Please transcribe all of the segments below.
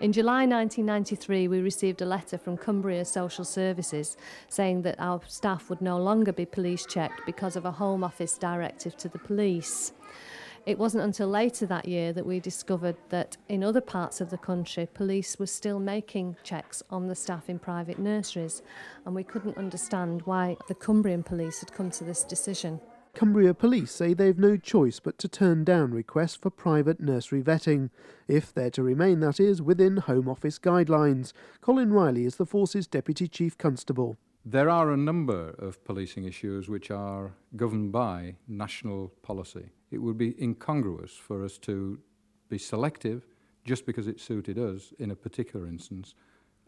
In July 1993, we received a letter from Cumbria Social Services saying that our staff would no longer be police checked because of a Home Office directive to the police. It wasn't until later that year that we discovered that in other parts of the country, police were still making checks on the staff in private nurseries, and we couldn't understand why the Cumbrian police had come to this decision. Cumbria Police say they've no choice but to turn down requests for private nursery vetting, if they're to remain, that is, within Home Office guidelines. Colin Riley is the Force's Deputy Chief Constable. There are a number of policing issues which are governed by national policy. It would be incongruous for us to be selective just because it suited us in a particular instance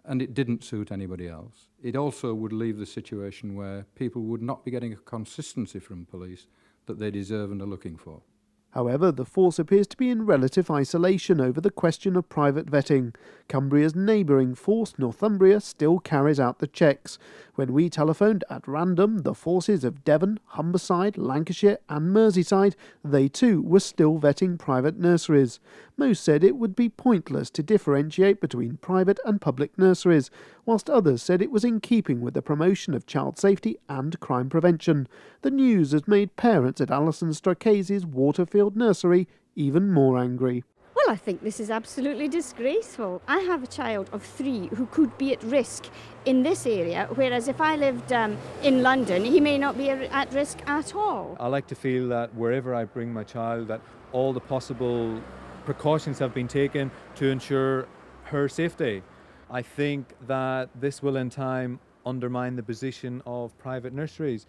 and it didn't suit anybody else. It also would leave the situation where people would not be getting a consistency from police that they deserve and are looking for. However, the force appears to be in relative isolation over the question of private vetting. Cumbria's neighbouring force, Northumbria, still carries out the checks. When we telephoned at random the forces of Devon, Humberside, Lancashire, and Merseyside, they too were still vetting private nurseries. Most said it would be pointless to differentiate between private and public nurseries, whilst others said it was in keeping with the promotion of child safety and crime prevention. The news has made parents at Alison Strachese's Waterfield Nursery even more angry. Well, I think this is absolutely disgraceful. I have a child of three who could be at risk in this area, whereas if I lived um, in London, he may not be at risk at all. I like to feel that wherever I bring my child, that all the possible precautions have been taken to ensure her safety. I think that this will in time undermine the position of private nurseries.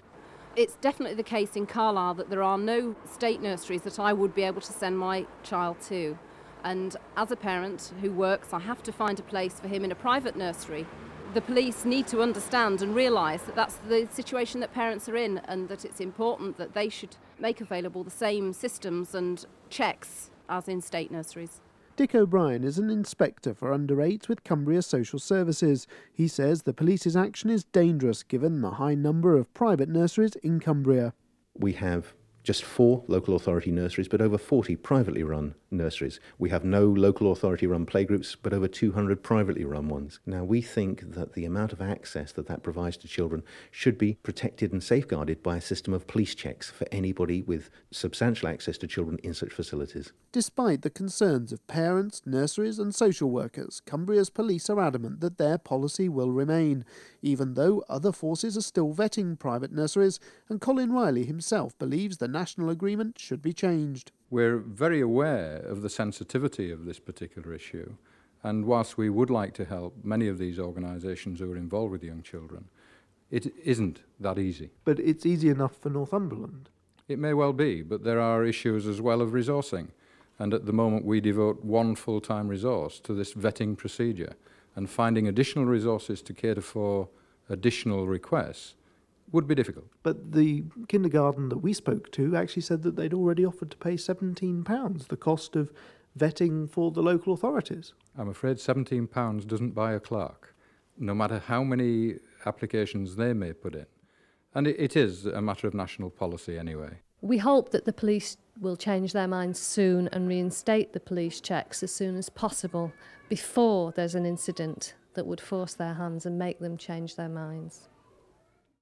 It's definitely the case in Carlisle that there are no state nurseries that I would be able to send my child to. And as a parent who works, I have to find a place for him in a private nursery. The police need to understand and realise that that's the situation that parents are in and that it's important that they should make available the same systems and checks as in state nurseries. Dick O'Brien is an inspector for under 8 with Cumbria Social Services. He says the police's action is dangerous given the high number of private nurseries in Cumbria. We have just four local authority nurseries, but over 40 privately run nurseries. We have no local authority run playgroups, but over 200 privately run ones. Now, we think that the amount of access that that provides to children should be protected and safeguarded by a system of police checks for anybody with substantial access to children in such facilities. Despite the concerns of parents, nurseries, and social workers, Cumbria's police are adamant that their policy will remain, even though other forces are still vetting private nurseries, and Colin Riley himself believes the national agreement should be changed. We're very aware of the sensitivity of this particular issue, and whilst we would like to help many of these organisations who are involved with young children, it isn't that easy. But it's easy enough for Northumberland. It may well be, but there are issues as well of resourcing. And at the moment, we devote one full time resource to this vetting procedure. And finding additional resources to cater for additional requests would be difficult. But the kindergarten that we spoke to actually said that they'd already offered to pay £17, the cost of vetting for the local authorities. I'm afraid £17 doesn't buy a clerk, no matter how many applications they may put in. And it, it is a matter of national policy anyway. We hope that the police will change their minds soon and reinstate the police checks as soon as possible before there's an incident that would force their hands and make them change their minds.